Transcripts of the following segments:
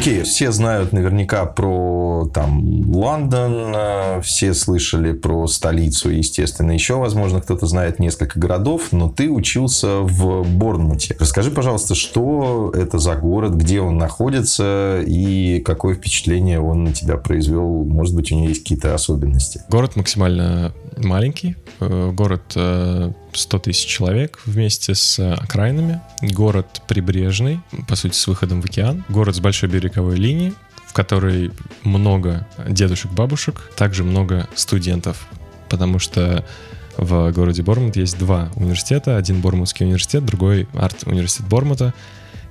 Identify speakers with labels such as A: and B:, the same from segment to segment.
A: Окей, все знают наверняка про там Лондон, э, все слышали про столицу, естественно. Еще, возможно, кто-то знает несколько городов, но ты учился в Борнмуте. Расскажи, пожалуйста, что это за город, где он находится и какое впечатление он на тебя произвел? Может быть, у него есть какие-то особенности?
B: Город максимально маленький. Э, город 100 э, тысяч человек вместе с окраинами. Город прибрежный, по сути, с выходом в океан. Город с большой береговой линией, в которой много дедушек, бабушек, также много студентов, потому что в городе Бормут есть два университета. Один Бормутский университет, другой арт-университет Бормута.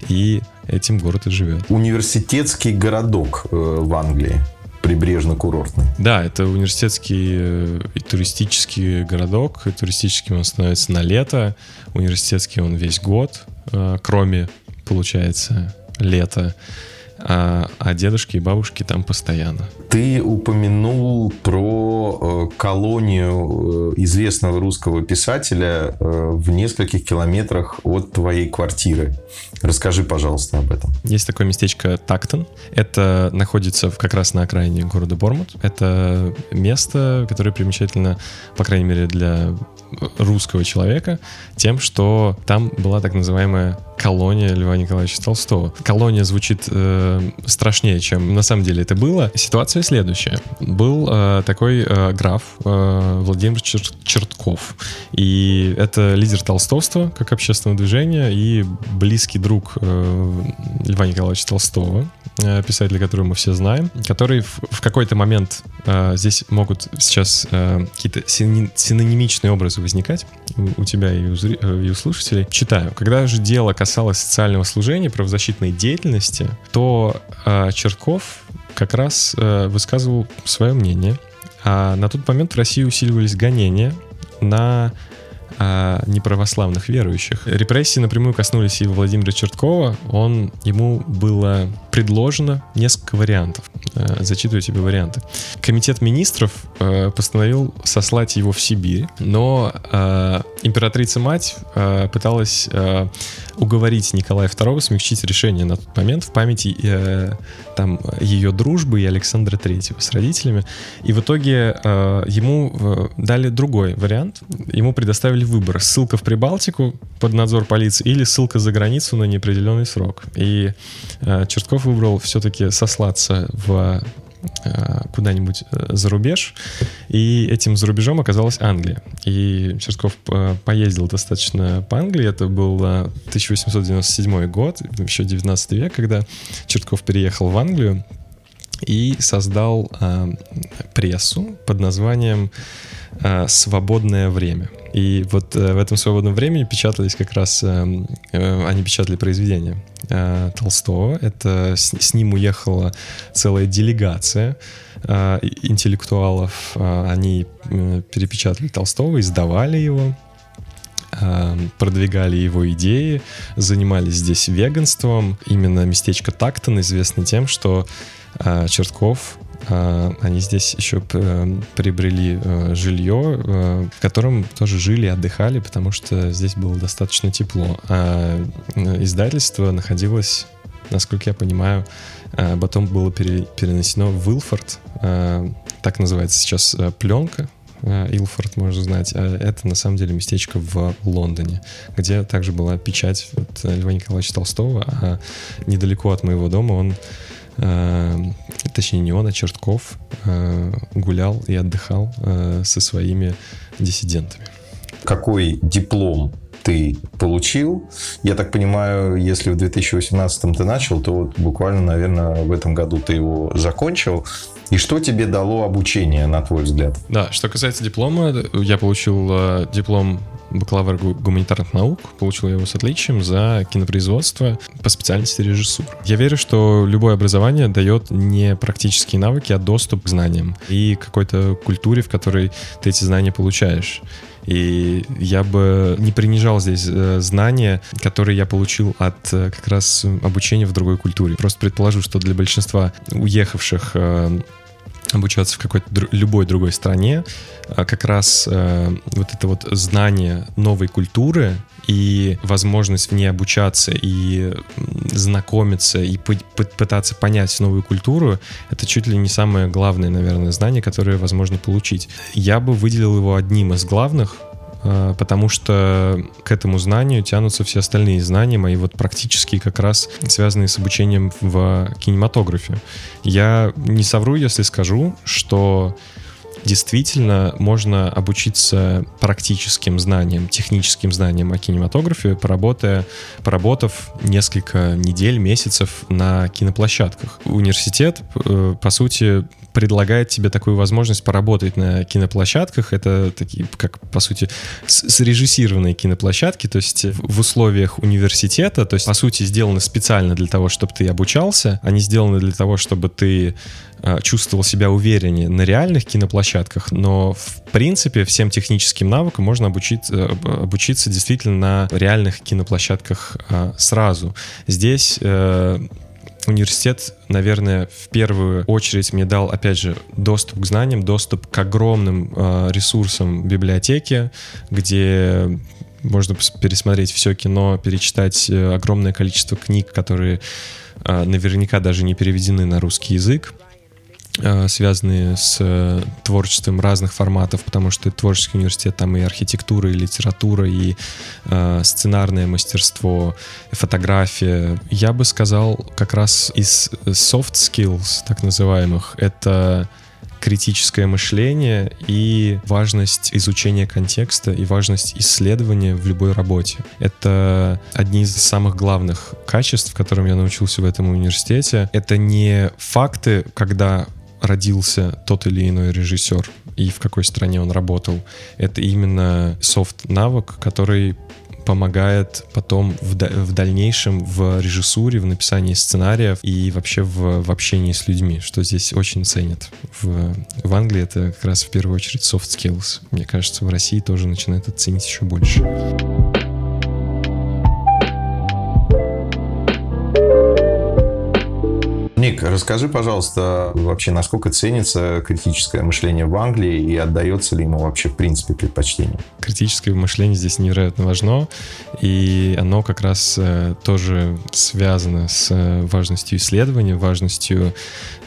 B: И этим город и живет.
A: Университетский городок э, в Англии прибрежно-курортный.
B: Да, это университетский э, и туристический городок. И туристическим он становится на лето. Университетский он весь год, э, кроме, получается, лета а, а дедушки и бабушки там постоянно.
A: Ты упомянул про э, колонию э, известного русского писателя э, в нескольких километрах от твоей квартиры. Расскажи, пожалуйста, об этом.
B: Есть такое местечко Тактон. Это находится как раз на окраине города Бормут. Это место, которое примечательно, по крайней мере, для русского человека тем, что там была так называемая колония Льва Николаевича Толстого. Колония звучит э, страшнее, чем на самом деле это было. Ситуация следующая. Был э, такой э, граф э, Владимир Чер Чертков. И это лидер толстовства как общественного движения и близкий друг э, Льва Николаевича Толстого, э, писателя, которого мы все знаем, который в, в какой-то момент э, здесь могут сейчас э, какие-то синонимичные образы возникать у, тебя и у, зри, э, и у слушателей. Читаю. Когда же дело касалось социального служения, правозащитной деятельности, то э, Чертков как раз э, высказывал свое мнение. А на тот момент в России усиливались гонения на а, неправославных верующих. Репрессии напрямую коснулись и Владимира Черткова. Он, ему было предложено несколько вариантов. А, зачитываю тебе варианты. Комитет министров а, постановил сослать его в Сибирь, но а, императрица-мать пыталась уговорить Николая II смягчить решение на тот момент в памяти там ее дружбы и Александра III с родителями. И в итоге ему дали другой вариант. Ему предоставили выбор. Ссылка в Прибалтику под надзор полиции или ссылка за границу на неопределенный срок. И э, Чертков выбрал все-таки сослаться в э, куда-нибудь э, за рубеж, и этим за рубежом оказалась Англия. И Чертков э, поездил достаточно по Англии, это был 1897 год, еще 19 век, когда Чертков переехал в Англию и создал прессу под названием э, «Свободное время». И вот э, в этом свободном времени печатались как раз, э, э, они печатали произведения э, Толстого. Это с, с ним уехала целая делегация э, интеллектуалов. Э, они э, перепечатали Толстого, издавали его э, продвигали его идеи, занимались здесь веганством. Именно местечко Тактон известно тем, что Чертков они здесь еще э, приобрели э, жилье, э, в котором тоже жили, отдыхали, потому что здесь было достаточно тепло. А издательство находилось, насколько я понимаю, потом было перенесено в Уилфорд, так называется сейчас пленка, Илфорд, можно знать. А это на самом деле местечко в Лондоне, где также была печать Льва Николаевича Толстого, а недалеко от моего дома он точнее не он, а Чертков э, гулял и отдыхал э, со своими диссидентами.
A: Какой диплом ты получил. Я так понимаю, если в 2018 ты начал, то вот буквально, наверное, в этом году ты его закончил. И что тебе дало обучение, на твой взгляд?
B: Да, что касается диплома, я получил диплом бакалавр гуманитарных наук, получил его с отличием за кинопроизводство по специальности режиссур. Я верю, что любое образование дает не практические навыки, а доступ к знаниям и какой-то культуре, в которой ты эти знания получаешь. И я бы не принижал здесь э, знания, которые я получил от э, как раз обучения в другой культуре. Просто предположу, что для большинства уехавших э, обучаться в какой-то др- любой другой стране, а как раз э, вот это вот знание новой культуры и возможность в ней обучаться и знакомиться и пытаться понять новую культуру, это чуть ли не самое главное, наверное, знание, которое возможно получить. Я бы выделил его одним из главных, потому что к этому знанию тянутся все остальные знания, мои вот практические как раз связанные с обучением в кинематографе. Я не совру, если скажу, что действительно можно обучиться практическим знаниям, техническим знаниям о кинематографе, поработая, поработав несколько недель, месяцев на киноплощадках. Университет, э, по сути, предлагает тебе такую возможность поработать на киноплощадках. Это такие, как, по сути, срежиссированные киноплощадки, то есть в условиях университета, то есть, по сути, сделаны специально для того, чтобы ты обучался, они сделаны для того, чтобы ты а, чувствовал себя увереннее на реальных киноплощадках, но в принципе всем техническим навыкам можно обучить, э, обучиться действительно на реальных киноплощадках а, сразу. Здесь э, университет, наверное, в первую очередь мне дал, опять же, доступ к знаниям, доступ к огромным э, ресурсам библиотеки, где можно пересмотреть все кино, перечитать э, огромное количество книг, которые э, наверняка даже не переведены на русский язык. Э, связанные с э, творчеством разных форматов, потому что творческий университет там и архитектура, и литература, и э, сценарное мастерство, фотография. Я бы сказал, как раз из soft skills, так называемых, это критическое мышление и важность изучения контекста и важность исследования в любой работе. Это одни из самых главных качеств, которым я научился в этом университете. Это не факты, когда родился тот или иной режиссер и в какой стране он работал. Это именно софт-навык, который помогает потом в, в дальнейшем в режиссуре, в написании сценариев и вообще в, в общении с людьми, что здесь очень ценят. В, в Англии это как раз в первую очередь soft skills. Мне кажется, в России тоже начинают это ценить еще больше.
A: Ник, расскажи, пожалуйста, вообще, насколько ценится критическое мышление в Англии и отдается ли ему вообще в принципе предпочтение?
B: Критическое мышление здесь невероятно важно, и оно как раз э, тоже связано с э, важностью исследования, важностью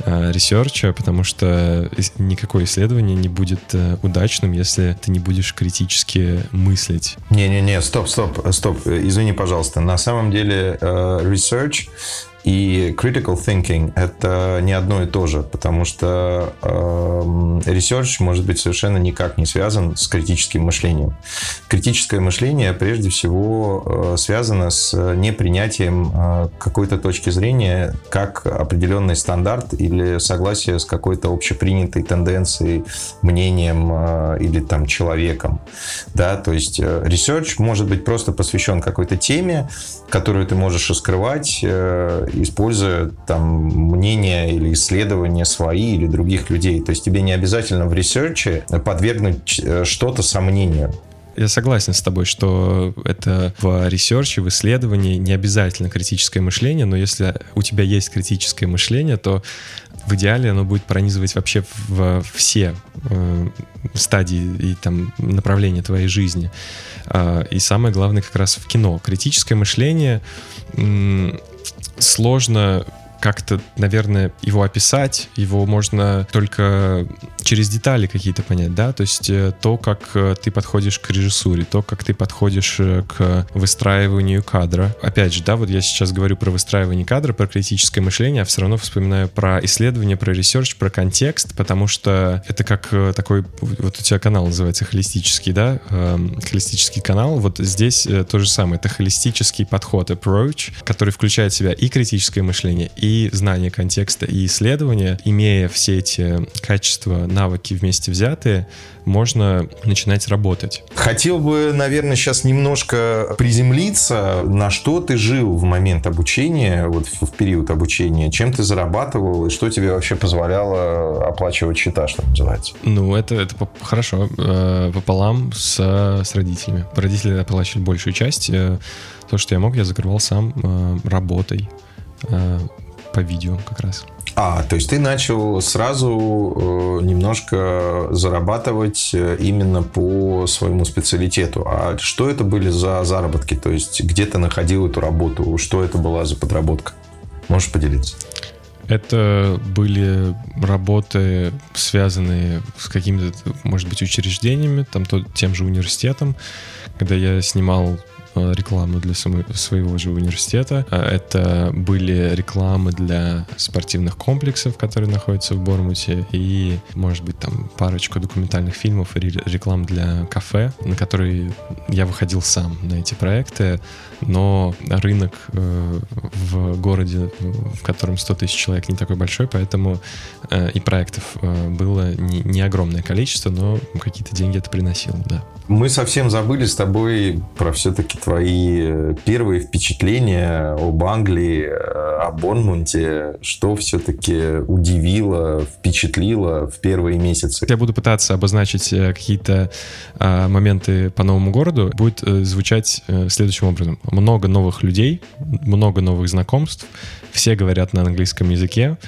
B: э, research а, потому что никакое исследование не будет удачным, если ты не будешь критически мыслить.
A: Не-не-не, стоп, стоп, стоп, извини, пожалуйста. На самом деле, research и critical thinking — это не одно и то же, потому что э, research может быть совершенно никак не связан с критическим мышлением. Критическое мышление прежде всего э, связано с непринятием э, какой-то точки зрения как определенный стандарт или согласие с какой-то общепринятой тенденцией, мнением э, или там человеком. Да? То есть э, research может быть просто посвящен какой-то теме, которую ты можешь раскрывать, э, используя там мнения или исследования свои или других людей. То есть тебе не обязательно в research е подвергнуть э, что-то сомнению.
B: Я согласен с тобой, что это в research е, в исследовании не обязательно критическое мышление, но если у тебя есть критическое мышление, то в идеале оно будет пронизывать вообще в все э, стадии и там направления твоей жизни. Э, и самое главное как раз в кино. Критическое мышление сложно как-то, наверное, его описать, его можно только через детали какие-то понять, да, то есть э, то, как э, ты подходишь к режиссуре, то, как ты подходишь э, к выстраиванию кадра. Опять же, да, вот я сейчас говорю про выстраивание кадра, про критическое мышление, а все равно вспоминаю про исследование, про research, про контекст, потому что это как такой, вот у тебя канал называется холистический, да, эм, холистический канал, вот здесь то же самое, это холистический подход, approach, который включает в себя и критическое мышление, и и знание контекста, и исследования, имея все эти качества, навыки вместе взятые, можно начинать работать.
A: Хотел бы, наверное, сейчас немножко приземлиться, на что ты жил в момент обучения, вот в период обучения, чем ты зарабатывал и что тебе вообще позволяло оплачивать счета, что называется?
B: Ну, это, это хорошо, э, пополам с, с родителями. Родители оплачивали большую часть. Э, то, что я мог, я закрывал сам э, работой по видео как раз.
A: А, то есть ты начал сразу э, немножко зарабатывать э, именно по своему специалитету. А что это были за заработки? То есть где ты находил эту работу? Что это была за подработка? Можешь поделиться?
B: Это были работы, связанные с какими-то, может быть, учреждениями, там, то, тем же университетом, когда я снимал рекламу для своего же университета. А это были рекламы для спортивных комплексов, которые находятся в Бормуте, и, может быть, там парочку документальных фильмов и реклам для кафе, на которые я выходил сам на эти проекты, но рынок э, в городе, в котором 100 тысяч человек, не такой большой, поэтому э, и проектов было не огромное количество, но какие-то деньги это приносило, да.
A: Мы совсем забыли с тобой про все-таки твои э, первые впечатления об Англии, э, о Бонмунте. Что все-таки удивило, впечатлило в первые месяцы?
B: Я буду пытаться обозначить э, какие-то а, моменты по новому городу. Будет звучать следующим образом. Много новых людей, много новых знакомств. Все говорят на английском языке.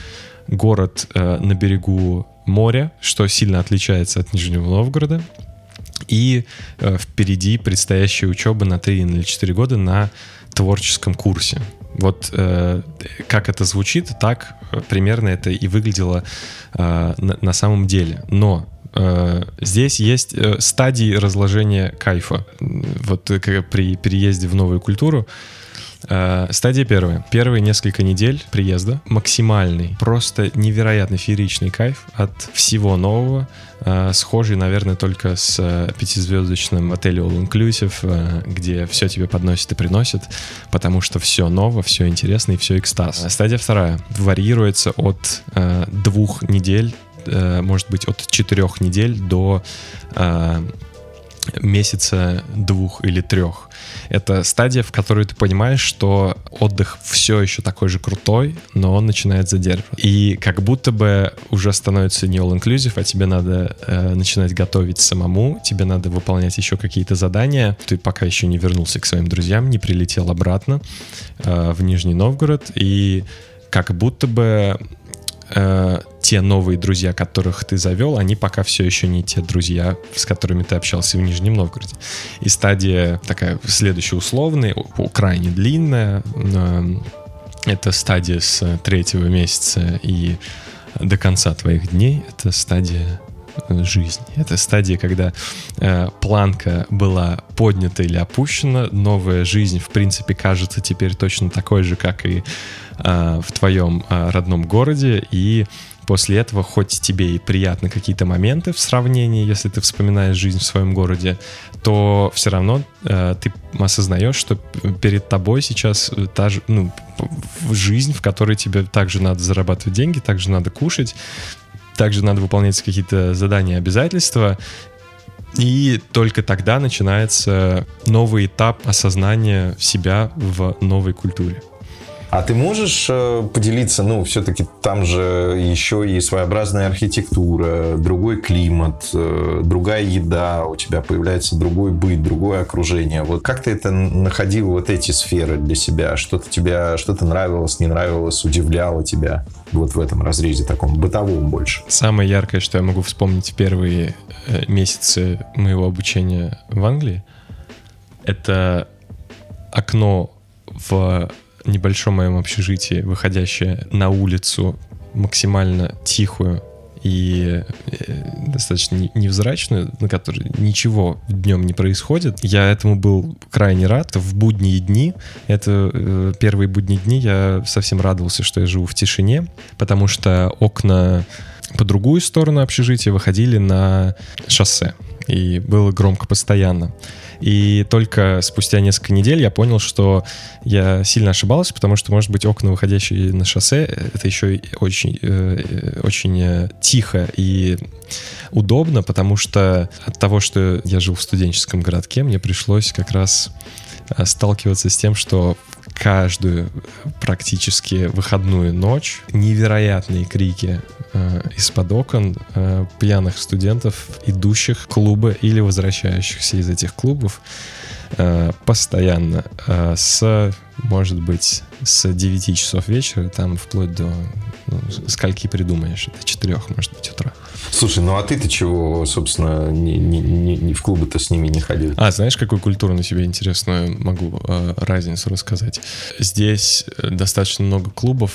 B: Город на берегу моря, что сильно отличается от Нижнего Новгорода и э, впереди предстоящая учеба на 3 или 4 года на творческом курсе. Вот э, как это звучит, так э, примерно это и выглядело э, на, на самом деле. Но э, здесь есть э, стадии разложения кайфа. Вот при переезде в новую культуру стадия первая. Первые несколько недель приезда. Максимальный, просто невероятно фееричный кайф от всего нового. Э, схожий, наверное, только с э, пятизвездочным отелем All Inclusive, где все тебе подносит и приносит, потому что все ново, все интересно и все экстаз. Стадия вторая. Варьируется от двух недель, может быть, от четырех недель до месяца двух или трех. Это стадия, в которой ты понимаешь, что отдых все еще такой же крутой, но он начинает задерживать. И как будто бы уже становится не all-inclusive, а тебе надо э, начинать готовить самому, тебе надо выполнять еще какие-то задания. Ты пока еще не вернулся к своим друзьям, не прилетел обратно э, в Нижний Новгород, и как будто бы э, те новые друзья, которых ты завел, они пока все еще не те друзья, с которыми ты общался в Нижнем Новгороде. И стадия такая следующая условная, крайне длинная. Э, это стадия с третьего месяца и до конца твоих дней. Это стадия жизни. Это стадия, когда э, планка была поднята или опущена, новая жизнь, в принципе, кажется теперь точно такой же, как и э, в твоем э, родном городе, и после этого, хоть тебе и приятны какие-то моменты в сравнении, если ты вспоминаешь жизнь в своем городе, то все равно э, ты осознаешь, что перед тобой сейчас та же, ну, жизнь, в которой тебе также надо зарабатывать деньги, также надо кушать, также надо выполнять какие-то задания, обязательства. И только тогда начинается новый этап осознания себя в новой культуре.
A: А ты можешь э, поделиться, ну, все-таки там же еще и своеобразная архитектура, другой климат, э, другая еда, у тебя появляется другой быт, другое окружение. Вот как ты это находил, вот эти сферы для себя? Что-то тебя, что-то нравилось, не нравилось, удивляло тебя вот в этом разрезе таком бытовом больше?
B: Самое яркое, что я могу вспомнить первые э, месяцы моего обучения в Англии, это окно в небольшом моем общежитии, выходящее на улицу максимально тихую и э, достаточно невзрачную, на которой ничего днем не происходит. Я этому был крайне рад. В будние дни, это э, первые будние дни, я совсем радовался, что я живу в тишине, потому что окна по другую сторону общежития выходили на шоссе, и было громко постоянно. И только спустя несколько недель я понял, что я сильно ошибался, потому что, может быть, окна, выходящие на шоссе, это еще очень, э, очень э, тихо и удобно, потому что от того, что я жил в студенческом городке, мне пришлось как раз э, сталкиваться с тем, что каждую практически выходную ночь невероятные крики э, из-под окон э, пьяных студентов, идущих в клубы или возвращающихся из этих клубов э, постоянно э, с, может быть, с 9 часов вечера, там вплоть до Ну, скольки придумаешь? До четырех, может быть, утра.
A: Слушай, ну а ты-то чего, собственно, не, не, не, не в клубы-то с ними не ходил?
B: А, знаешь, какую культуру на себе интересную могу э, разницу рассказать? Здесь э, достаточно много клубов,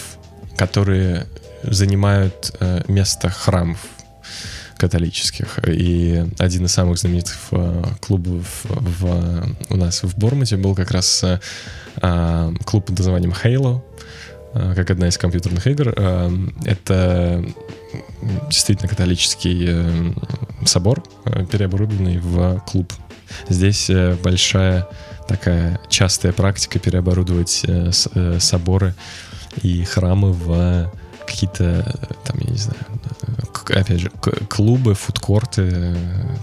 B: которые занимают э, место храмов католических. И один из самых знаменитых э, клубов в, у нас в Бормуте был как раз э, клуб под названием Halo, э, как одна из компьютерных игр. Э, это действительно католический э, собор, э, переоборудованный в клуб. Здесь э, большая такая частая практика переоборудовать э, э, соборы и храмы в какие-то, там, я не знаю, опять же, клубы, фудкорты,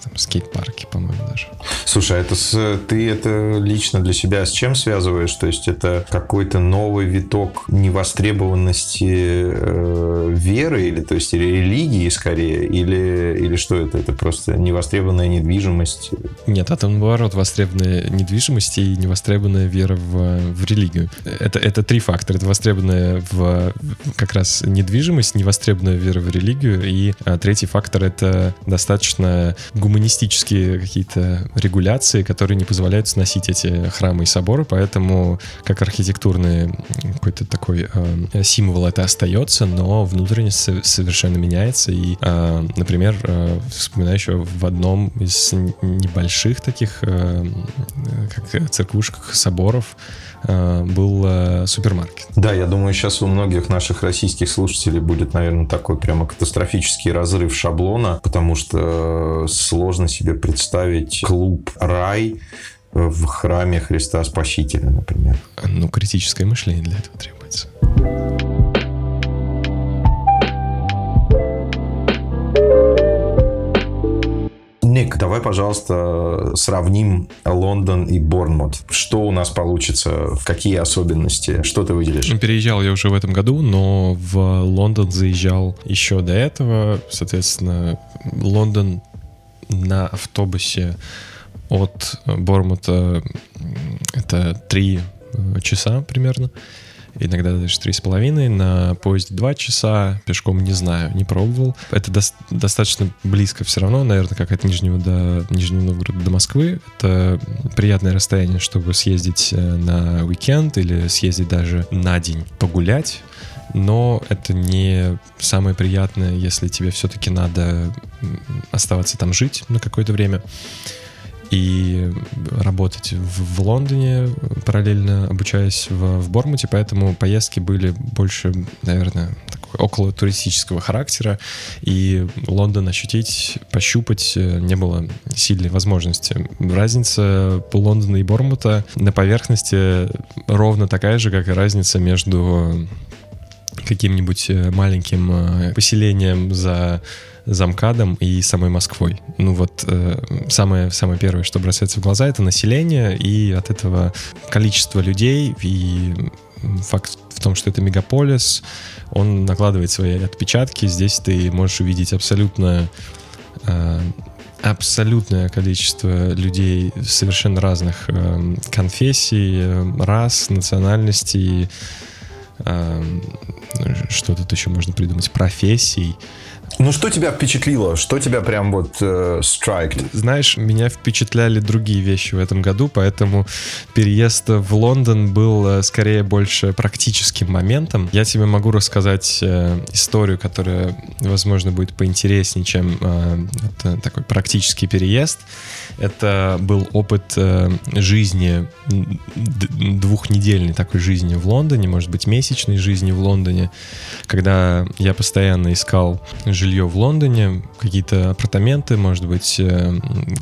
B: там, скейт-парки, по-моему, даже.
A: Слушай, а это с, ты это лично для себя с чем связываешь? То есть это какой-то новый виток невостребованности э, веры или, то есть, или религии скорее? Или, или что это? Это просто невостребованная недвижимость?
B: Нет, это наоборот востребованная недвижимость и невостребованная вера в, в религию. Это, это три фактора. Это востребованная в как раз недвижимость, невостребованная вера в религию и а третий фактор — это достаточно гуманистические какие-то регуляции, которые не позволяют сносить эти храмы и соборы, поэтому как архитектурный какой-то такой э, символ это остается, но внутренность совершенно меняется. И, э, например, э, вспоминаю еще в одном из небольших таких э, как церквушках соборов Э, был э, супермаркет.
A: Да, я думаю, сейчас у многих наших российских слушателей будет, наверное, такой прямо катастрофический разрыв шаблона, потому что э, сложно себе представить клуб «Рай», в храме Христа Спасителя, например.
B: Ну, критическое мышление для этого требуется.
A: Ник, давай, пожалуйста, сравним Лондон и Борнмут. Что у нас получится? Какие особенности? Что ты выделишь?
B: Ну, переезжал я уже в этом году, но в Лондон заезжал еще до этого. Соответственно, Лондон на автобусе от Бормута это три часа примерно иногда даже три с половиной, на поезде два часа, пешком не знаю, не пробовал. Это до достаточно близко все равно, наверное, как от Нижнего до Нижнего Новгорода до Москвы. Это приятное расстояние, чтобы съездить э, на уикенд или съездить даже на день погулять но это не самое приятное, если тебе все-таки надо оставаться там жить на какое-то время и работать в, в Лондоне, параллельно обучаясь в, в Бормуте, поэтому поездки были больше, наверное, такой, около туристического характера, и Лондон ощутить, пощупать э, не было сильной возможности. Разница по Лондону и Бормута на поверхности ровно такая же, как и разница между каким-нибудь э, маленьким э, поселением за замкадом и самой Москвой. Ну вот э, самое, самое первое, что бросается в глаза, это население, и от этого количество людей и факт в том, что это мегаполис, он накладывает свои отпечатки. Здесь ты можешь увидеть абсолютно э, абсолютное количество людей совершенно разных э, конфессий, э, рас, национальностей, э, что тут еще можно придумать, профессий.
A: Ну, что тебя впечатлило? Что тебя прям вот э, striked?
B: Знаешь, меня впечатляли другие вещи в этом году, поэтому переезд в Лондон был э, скорее больше практическим моментом. Я тебе могу рассказать э, историю, которая, возможно, будет поинтереснее, чем э, это такой практический переезд. Это был опыт э, жизни, двухнедельной такой жизни в Лондоне, может быть, месячной жизни в Лондоне, когда я постоянно искал жилье в Лондоне, какие-то апартаменты, может быть, э,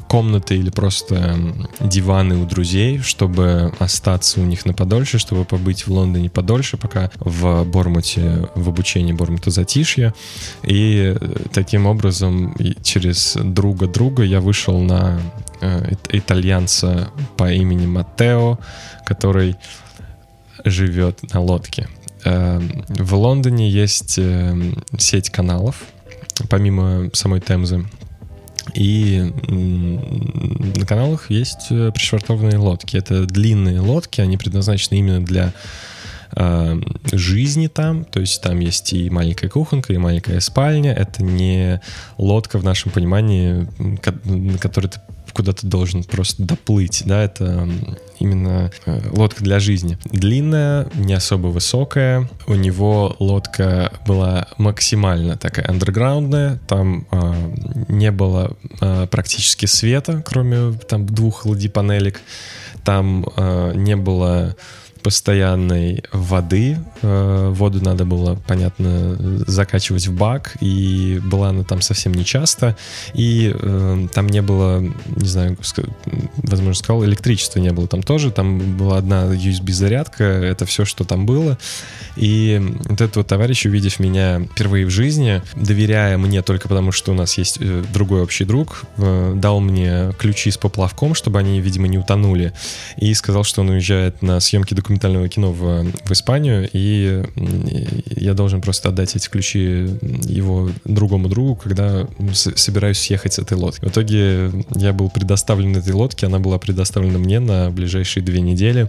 B: комнаты или просто диваны у друзей, чтобы остаться у них на подольше, чтобы побыть в Лондоне подольше, пока в Бормуте, в обучении Бормута затишье. И э, таким образом через друга друга я вышел на э, итальянца по имени Матео, который живет на лодке. В Лондоне есть сеть каналов, помимо самой Темзы. И на каналах есть э, пришвартованные лодки. Это длинные лодки, они предназначены именно для э, жизни там, то есть там есть и маленькая кухонка, и маленькая спальня. Это не лодка в нашем понимании, на которой ты куда-то должен просто доплыть, да, это именно э, лодка для жизни. Длинная, не особо высокая, у него лодка была максимально такая андерграундная, там э, не было э, практически света, кроме там двух ладьи-панелек, там э, не было постоянной воды. Э, воду надо было, понятно, закачивать в бак, и была она там совсем не часто. И э, там не было, не знаю, возможно, сказал, электричества не было там тоже. Там была одна USB-зарядка, это все, что там было. И вот этот вот товарищ, увидев меня впервые в жизни, доверяя мне только потому, что у нас есть э, другой общий друг, дал мне ключи с поплавком, чтобы они, видимо, не утонули, и сказал, что он уезжает на съемки документального документального кино в, в Испанию, и я должен просто отдать эти ключи его другому другу, когда собираюсь съехать с этой лодки. В итоге я был предоставлен этой лодке, она была предоставлена мне на ближайшие две недели.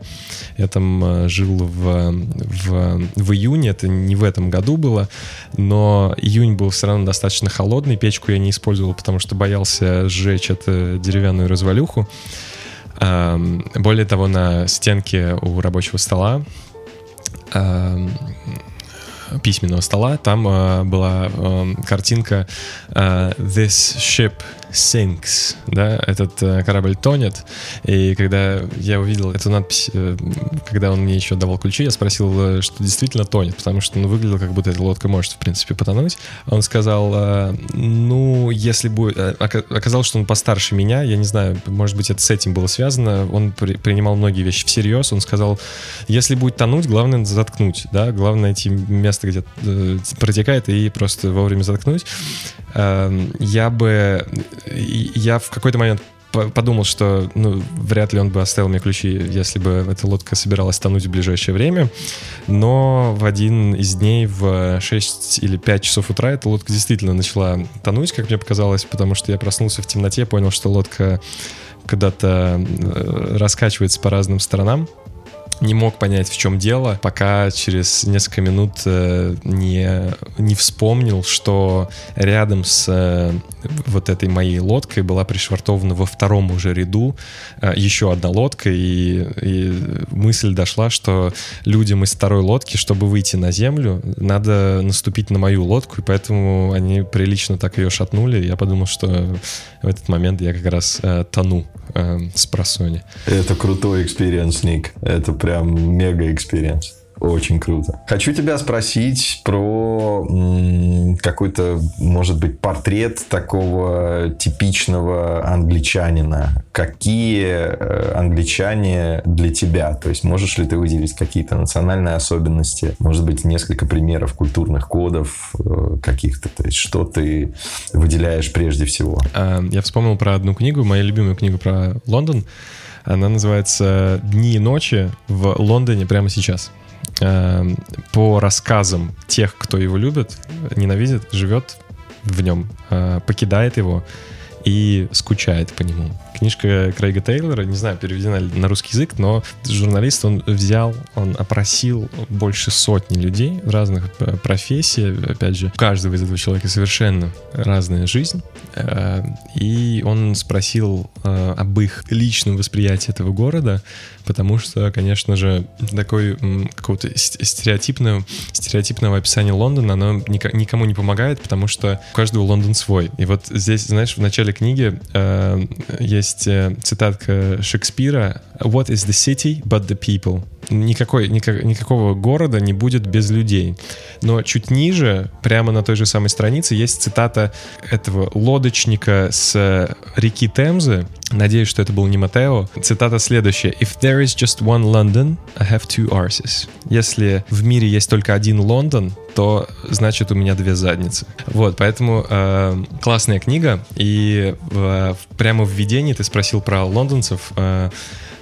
B: Я там э, жил в, в, в июне, это не в этом году было, но июнь был все равно достаточно холодный, печку я не использовал, потому что боялся сжечь эту деревянную развалюху. Более того, на стенке у рабочего стола письменного стола там э, была э, картинка э, "This ship sinks", да, этот э, корабль тонет. И когда я увидел эту надпись, э, когда он мне еще давал ключи, я спросил, э, что действительно тонет, потому что ну, выглядело, как будто эта лодка может, в принципе, потонуть. Он сказал, э, ну, если будет... Э, оказалось, что он постарше меня, я не знаю, может быть, это с этим было связано. Он при, принимал многие вещи всерьез. Он сказал, если будет тонуть, главное заткнуть, да, главное найти место, где э, протекает, и просто вовремя заткнуть. Э, я бы я в какой-то момент подумал, что ну, вряд ли он бы оставил мне ключи, если бы эта лодка собиралась тонуть в ближайшее время. Но в один из дней в 6 или 5 часов утра эта лодка действительно начала тонуть, как мне показалось, потому что я проснулся в темноте, понял, что лодка куда-то э, раскачивается по разным сторонам не мог понять, в чем дело, пока через несколько минут э, не, не вспомнил, что рядом с э, вот этой моей лодкой была пришвартована во втором уже ряду э, еще одна лодка, и, и мысль дошла, что людям из второй лодки, чтобы выйти на землю, надо наступить на мою лодку, и поэтому они прилично так ее шатнули. Я подумал, что в этот момент я как раз э, тону э, с просони.
A: Это крутой experience, Ник. Это прям мега experience. Очень круто. Хочу тебя спросить про какой-то, может быть, портрет такого типичного англичанина. Какие э, англичане для тебя? То есть можешь ли ты выделить какие-то национальные особенности? Может быть, несколько примеров культурных кодов э, каких-то? То есть что ты выделяешь прежде всего?
B: А, я вспомнил про одну книгу, мою любимую книгу про Лондон. Она называется «Дни и ночи в Лондоне прямо сейчас». Эм, по рассказам тех, кто его любит, ненавидит, живет в нем, э, покидает его и скучает по нему. Книжка Крейга Тейлора, не знаю, переведена ли на русский язык, но журналист, он взял, он опросил больше сотни людей разных э, профессий, опять же, у каждого из этого человека совершенно разная жизнь, э, и он спросил об их личном восприятии этого города, потому что, конечно же, такой какого-то стереотипного, стереотипного описания Лондона, оно никому не помогает, потому что у каждого Лондон свой. И вот здесь, знаешь, в начале книги э, есть э, цитатка Шекспира «What is the city but the people?» никакой, никак, никакого города не будет без людей. Но чуть ниже, прямо на той же самой странице, есть цитата этого лодочника с реки Темзы. Надеюсь, что это был не Матео. Цитата следующая. If there is just one London, I have two arses. Если в мире есть только один Лондон, то значит у меня две задницы. Вот, поэтому э, классная книга. И э, прямо в введении ты спросил про лондонцев. Э,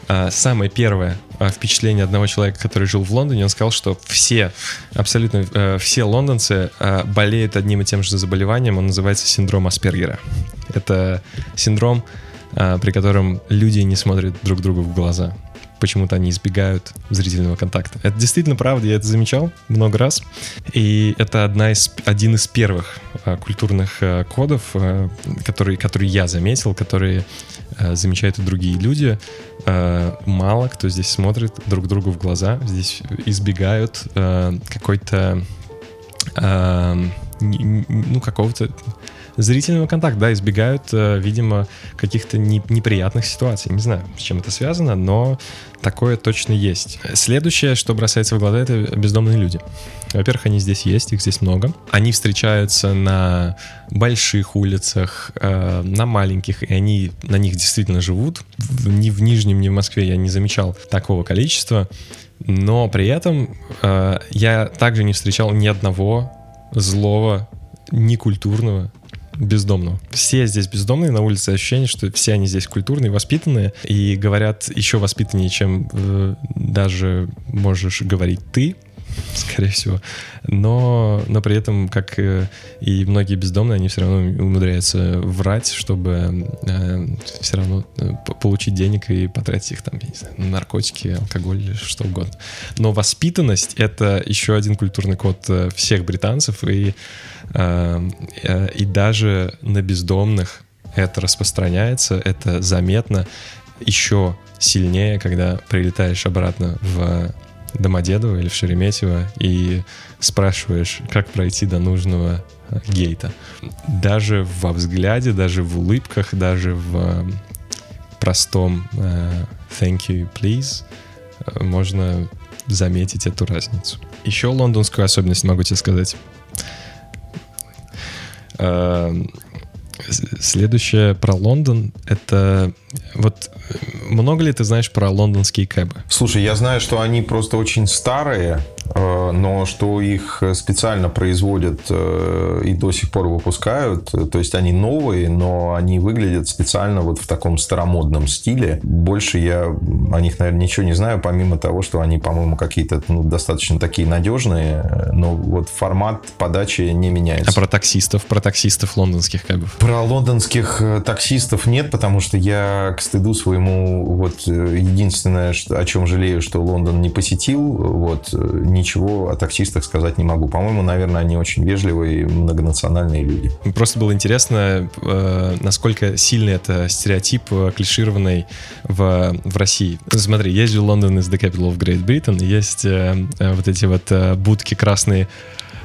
B: э, самое первое э, впечатление одного человека, который жил в Лондоне, он сказал, что все, абсолютно э, все лондонцы болеют одним и тем же заболеванием, он называется синдром Аспергера. Это синдром, при котором люди не смотрят друг другу в глаза почему-то они избегают зрительного контакта. Это действительно правда, я это замечал много раз. И это одна из, один из первых а, культурных а, кодов, а, которые, которые я заметил, которые а, замечают и другие люди. А, мало кто здесь смотрит друг другу в глаза, здесь избегают а, какой-то а, ну, какого-то зрительного контакта, да, избегают, э, видимо, каких-то не, неприятных ситуаций. Не знаю, с чем это связано, но такое точно есть. Следующее, что бросается в глаза, это бездомные люди. Во-первых, они здесь есть, их здесь много. Они встречаются на больших улицах, э, на маленьких, и они на них действительно живут. Ни в Нижнем, ни в Москве я не замечал такого количества. Но при этом э, я также не встречал ни одного злого, некультурного бездомного. Все здесь бездомные на улице, ощущение, что все они здесь культурные, воспитанные и говорят еще воспитаннее, чем э, даже можешь говорить ты, скорее всего. Но, но при этом, как э, и многие бездомные, они все равно умудряются врать, чтобы э, все равно э, получить денег и потратить их там, я не знаю, на наркотики, алкоголь что угодно. Но воспитанность — это еще один культурный код э, всех британцев, и, э, и даже на бездомных это распространяется, это заметно еще сильнее, когда прилетаешь обратно в Домодедово или в Шереметьево и спрашиваешь, как пройти до нужного э, гейта. Даже во взгляде, даже в улыбках, даже в э, простом uh, thank you, please можно заметить эту разницу. Еще лондонскую особенность могу тебе сказать. Следующее про Лондон — это вот много ли ты знаешь про лондонские кэбы?
A: Слушай, я знаю, что они просто очень старые, э, но что их специально производят э, и до сих пор выпускают. То есть они новые, но они выглядят специально вот в таком старомодном стиле. Больше я о них, наверное, ничего не знаю, помимо того, что они, по-моему, какие-то ну, достаточно такие надежные, но вот формат подачи не меняется.
B: А про таксистов, про таксистов лондонских кэбов?
A: Про лондонских э, таксистов нет, потому что я к стыду своему вот единственное, о чем жалею, что Лондон не посетил, вот ничего о таксистах сказать не могу. По-моему, наверное, они очень вежливые и многонациональные люди.
B: Просто было интересно, э, насколько сильный это стереотип э, клишированный в, в России. Смотри, есть же Лондон is the capital of Great Britain, есть э, вот эти вот будки красные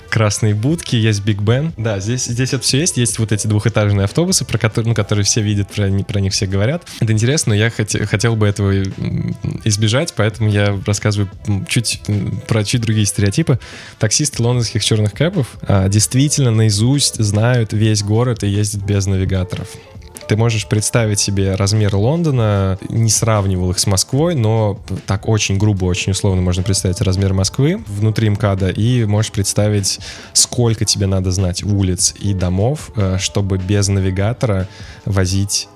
B: красные будки, есть Биг Бен. Да, здесь, здесь это все есть. Есть вот эти двухэтажные автобусы, про которые, ну, которые все видят, про, про них все говорят. Это интересно, но я хот, хотел бы этого избежать, поэтому я рассказываю чуть про чуть другие стереотипы. Таксисты лондонских черных кэпов а, действительно наизусть знают весь город и ездят без навигаторов. Ты можешь представить себе размер Лондона, не сравнивал их с Москвой, но так очень грубо, очень условно можно представить размер Москвы внутри МКАДа, и можешь представить, сколько тебе надо знать улиц и домов, э, чтобы без навигатора возить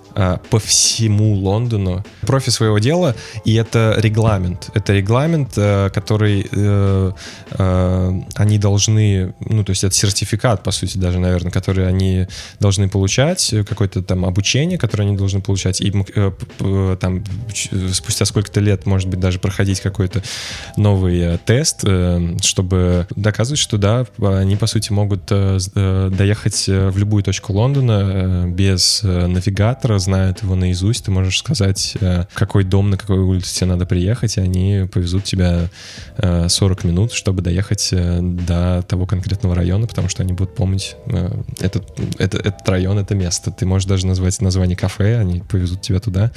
B: по всему Лондону. Профи своего дела, и это регламент. Это регламент, э, который э, э, они должны, ну, то есть это сертификат, по сути, даже, наверное, который они должны получать, какое-то там обучение, которое они должны получать, и там спустя сколько-то лет, может быть, даже проходить какой-то новый тест, чтобы доказывать, что да, они, по сути, могут доехать в любую точку Лондона без навигатора, знают его наизусть, ты можешь сказать, э, какой дом, на какой улице тебе надо приехать, и они повезут тебя 40 э, минут, чтобы доехать э, до того конкретного района, потому что они будут помнить этот, этот, этот район, это место. Ты можешь даже назвать название кафе, они повезут тебя туда.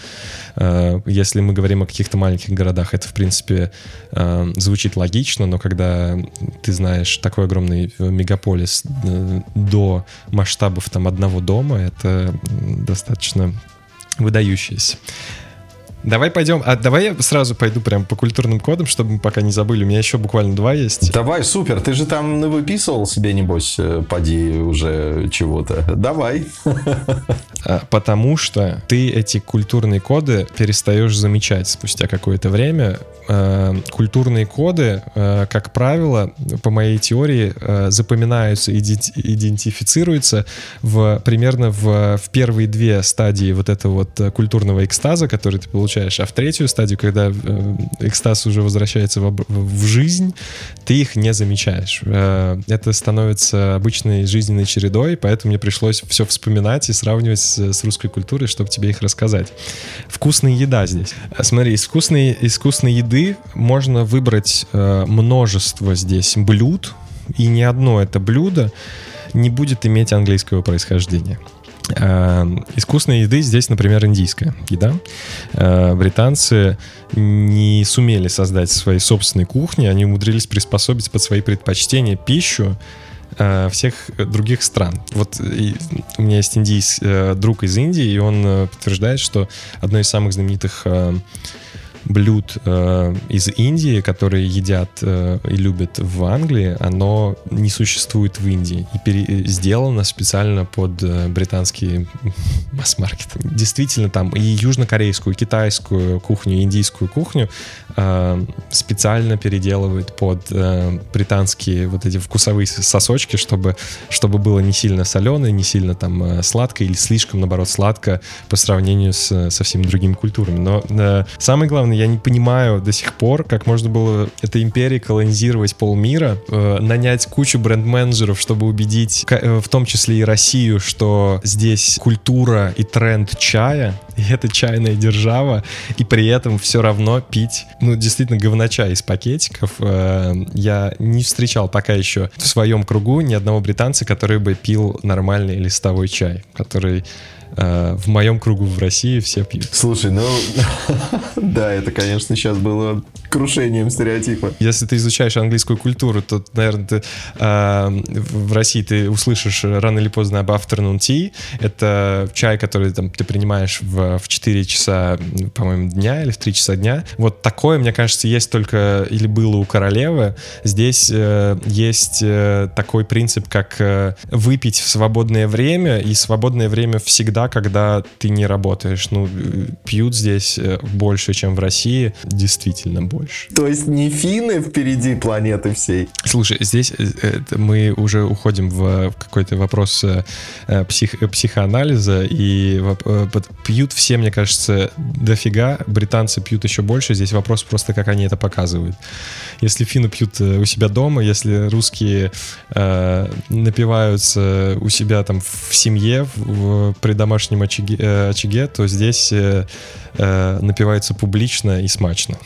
B: Если мы говорим о каких-то маленьких городах, это, в принципе, звучит логично, но когда ты знаешь такой огромный мегаполис до масштабов там одного дома, это достаточно выдающиеся. Давай пойдем. А давай я сразу пойду прям по культурным кодам, чтобы мы пока не забыли. У меня еще буквально два есть.
A: Давай, супер. Ты же там выписывал себе, небось, э, поди уже чего-то. Давай.
B: А, потому что ты эти культурные коды перестаешь замечать спустя какое-то время. А, культурные коды, а, как правило, по моей теории, запоминаются, идентифицируются в, примерно в, в первые две стадии вот этого вот культурного экстаза, который ты получаешь получаешь. А в третью стадию, когда э, экстаз уже возвращается в, в жизнь, ты их не замечаешь. Э, это становится обычной жизненной чередой, поэтому мне пришлось все вспоминать и сравнивать с, с русской культурой, чтобы тебе их рассказать. Вкусная еда здесь. Смотри, из вкусной, из вкусной еды можно выбрать э, множество здесь блюд, и ни одно это блюдо не будет иметь английского происхождения. Э, искусной еды здесь, например, индийская еда. Э, британцы не сумели создать свои собственные кухни, они умудрились приспособить под свои предпочтения пищу э, всех других стран. Вот и, у меня есть индийс, друг из Индии, и он подтверждает, что одно из самых знаменитых блюд э, из Индии, которые едят э, и любят в Англии, оно не существует в Индии и пере- сделано специально под э, британский масс-маркет. Действительно, там и южнокорейскую, и китайскую кухню, и индийскую кухню э, специально переделывают под э, британские вот эти вкусовые сосочки, чтобы, чтобы было не сильно соленое, не сильно там э, сладко или слишком, наоборот, сладко по сравнению с, со всеми другими культурами. Но э, самое главное, я не понимаю до сих пор, как можно было этой империи колонизировать полмира, э, нанять кучу бренд-менеджеров, чтобы убедить, э, в том числе и Россию, что здесь культура и тренд чая, и это чайная держава, и при этом все равно пить, ну, действительно, говночай из пакетиков. Э, я не встречал пока еще в своем кругу ни одного британца, который бы пил нормальный листовой чай, который в моем кругу в России все пьют.
A: Слушай, ну да, это, конечно, сейчас было крушением стереотипа.
B: Если ты изучаешь английскую культуру, то, наверное, ты, э, в России ты услышишь рано или поздно об afternoon tea. Это чай, который там, ты принимаешь в, в 4 часа, по-моему, дня или в 3 часа дня. Вот такое, мне кажется, есть только или было у королевы. Здесь э, есть э, такой принцип, как э, выпить в свободное время, и свободное время всегда когда ты не работаешь. Ну, пьют здесь э, больше, чем в России, действительно больше.
A: То есть не финны впереди планеты всей?
B: Слушай, здесь э, мы уже уходим в какой-то вопрос э, псих, психоанализа, и пьют все, мне кажется, дофига, британцы пьют еще больше, здесь вопрос просто, как они это показывают. Если финны пьют у себя дома, если русские э, напиваются у себя там в семье, в, при домашнем очаге, э, очаге то здесь э, э, напивается публично и смачно.